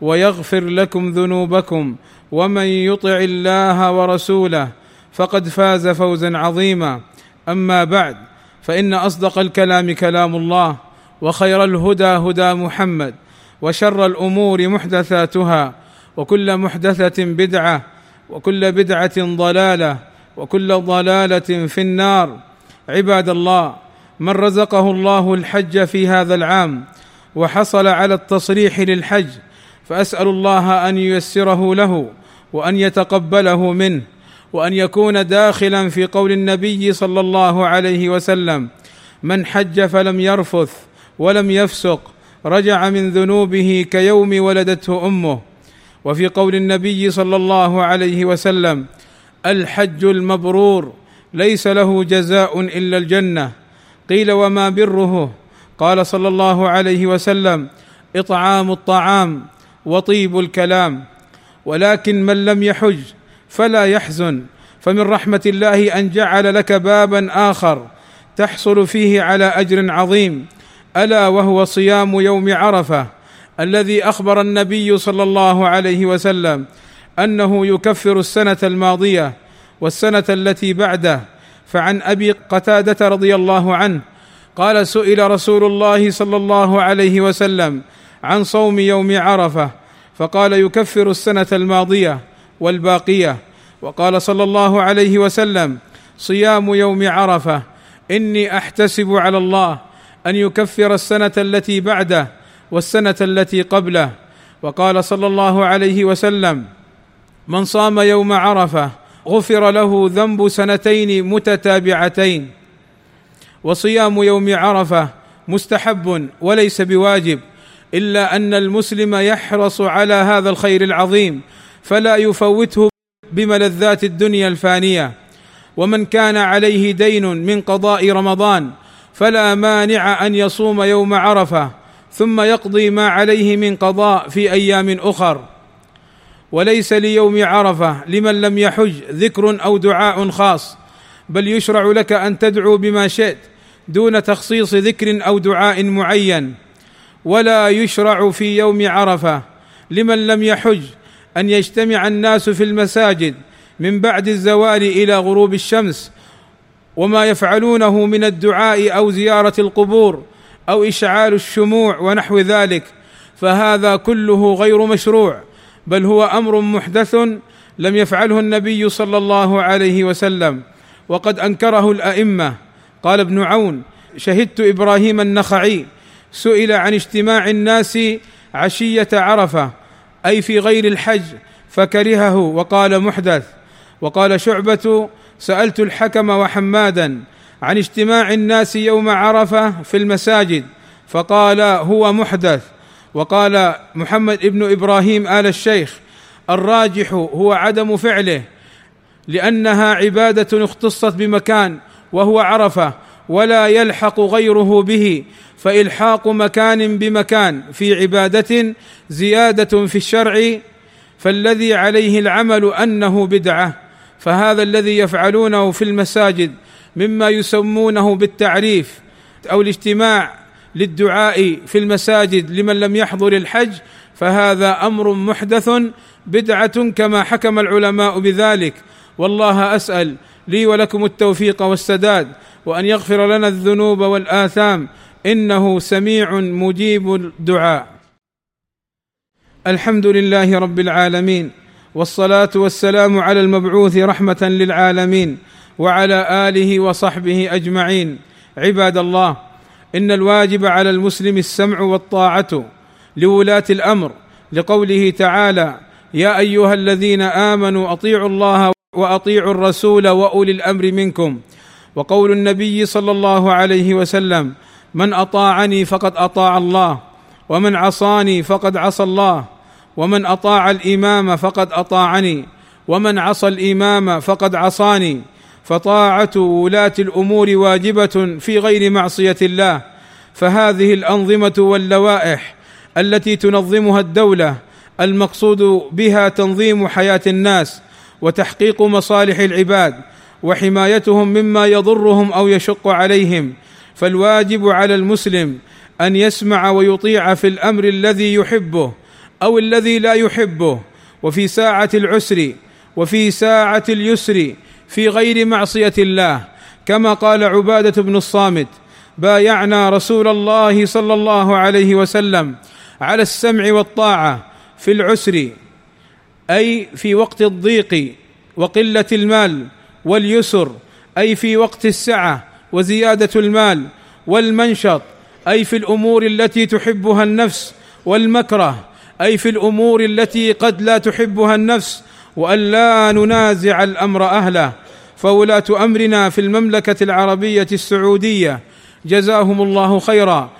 ويغفر لكم ذنوبكم ومن يطع الله ورسوله فقد فاز فوزا عظيما. أما بعد فإن أصدق الكلام كلام الله وخير الهدى هدى محمد وشر الأمور محدثاتها وكل محدثة بدعة وكل بدعة ضلالة وكل ضلالة في النار. عباد الله من رزقه الله الحج في هذا العام وحصل على التصريح للحج فأسأل الله أن ييسره له وأن يتقبله منه وأن يكون داخلا في قول النبي صلى الله عليه وسلم من حج فلم يرفث ولم يفسق رجع من ذنوبه كيوم ولدته أمه. وفي قول النبي صلى الله عليه وسلم الحج المبرور ليس له جزاء إلا الجنة. قيل وما بره؟ قال صلى الله عليه وسلم إطعام الطعام. وطيب الكلام. ولكن من لم يحج فلا يحزن. فمن رحمة الله أن جعل لك بابا آخر تحصل فيه على أجر عظيم. ألا وهو صيام يوم عرفة الذي أخبر النبي صلى الله عليه وسلم أنه يكفر السنة الماضية والسنة التي بعده. فعن أبي قتادة رضي الله عنه قال سئل رسول الله صلى الله عليه وسلم عن صوم يوم عرفة فقال يكفر السنة الماضية والباقية. وقال صلى الله عليه وسلم صيام يوم عرفة إني أحتسب على الله أن يكفر السنة التي بعده والسنة التي قبله. وقال صلى الله عليه وسلم من صام يوم عرفة غفر له ذنب سنتين متتابعتين وصيام يوم عرفة مستحب وليس بواجب. إلا أن المسلم يحرص على هذا الخير العظيم فلا يفوته بملذات الدنيا الفانية. ومن كان عليه دين من قضاء رمضان فلا مانع أن يصوم يوم عرفة ثم يقضي ما عليه من قضاء في أيام أخر. وليس ليوم عرفة لمن لم يحج ذكر أو دعاء خاص بل يشرع لك أن تدعو بما شئت دون تخصيص ذكر أو دعاء معين. ولا يشرع في يوم عرفة لمن لم يحج أن يجتمع الناس في المساجد من بعد الزوال إلى غروب الشمس وما يفعلونه من الدعاء أو زيارة القبور أو إشعال الشموع ونحو ذلك فهذا كله غير مشروع بل هو أمر محدث لم يفعله النبي صلى الله عليه وسلم وقد أنكره الأئمة. قال ابن عون شهدت إبراهيم النخعي سئل عن اجتماع الناس عشية عرفة أي في غير الحج فكرهه وقال محدث. وقال شعبة سألت الحكم وحمادا عن اجتماع الناس يوم عرفة في المساجد فقال هو محدث. وقال محمد ابن إبراهيم آل الشيخ الراجح هو عدم فعله لأنها عبادة اختصت بمكان وهو عرفة. ولا يلحق غيره به فإلحاق مكان بمكان في عبادة زيادة في الشرع فالذي عليه العمل أنه بدعة فهذا الذي يفعلونه في المساجد مما يسمونه بالتعريف أو الاجتماع للدعاء في المساجد لمن لم يحضر الحج فهذا أمر محدث بدعة كما حكم العلماء بذلك. والله أسأل لي ولكم التوفيق والسداد وأن يغفر لنا الذنوب والآثام. إنه سميع مجيب الدعاء. الحمد لله رب العالمين والصلاة والسلام على المبعوث رحمة للعالمين وعلى آله وصحبه أجمعين. عباد الله إن الواجب على المسلم السمع والطاعة لولاة الأمر لقوله تعالى يا أيها الذين آمنوا أطيعوا الله وأطيعوا الرسول وأولي الأمر منكم. وقول النبي صلى الله عليه وسلم من أطاعني فقد أطاع الله ومن عصاني فقد عصى الله ومن أطاع الإمام فقد أطاعني ومن عصى الإمام فقد عصاني فطاعة ولاة الأمور واجبة في غير معصية الله فهذه الأنظمة واللوائح التي تنظمها الدولة المقصود بها تنظيم حياة الناس وتحقيق مصالح العباد وحمايتهم مما يضرهم أو يشق عليهم فالواجب على المسلم أن يسمع ويطيع في الأمر الذي يحبه أو الذي لا يحبه وفي ساعة العسر وفي ساعة اليسر في غير معصية الله كما قال عبادة بن الصامت بايعنا رسول الله صلى الله عليه وسلم على السمع والطاعة في العسر. أي في وقت الضيق وقلة المال واليسر أي في وقت السعة وزيادة المال والمنشط أي في الأمور التي تحبها النفس والمكره أي في الأمور التي قد لا تحبها النفس وأن لا ننازع الأمر أهله. فولاة أمرنا في المملكة العربية السعودية جزاهم الله خيرا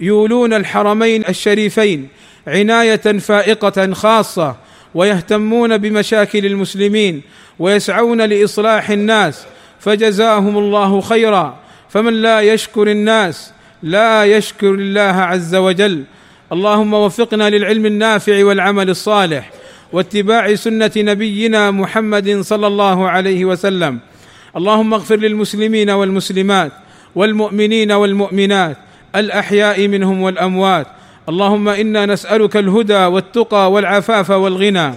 يولون الحرمين الشريفين عناية فائقة خاصة ويهتمون بمشاكل المسلمين ويسعون لإصلاح الناس فجزاهم الله خيرا. فمن لا يشكر الناس لا يشكر الله عز وجل. اللهم وفقنا للعلم النافع والعمل الصالح واتباع سنة نبينا محمد صلى الله عليه وسلم. اللهم اغفر للمسلمين والمسلمات والمؤمنين والمؤمنات الأحياء منهم والأموات اللهم إنا نسألك الهدى والتقى والعفاف والغنى.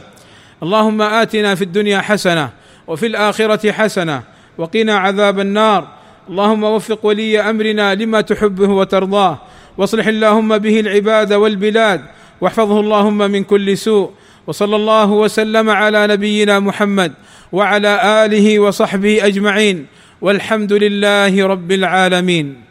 اللهم آتنا في الدنيا حسنة وفي الآخرة حسنة وقنا عذاب النار. اللهم وفق ولي أمرنا لما تحبه وترضاه. واصلح اللهم به العباد والبلاد. واحفظه اللهم من كل سوء. وصلى الله وسلم على نبينا محمد وعلى آله وصحبه أجمعين. والحمد لله رب العالمين.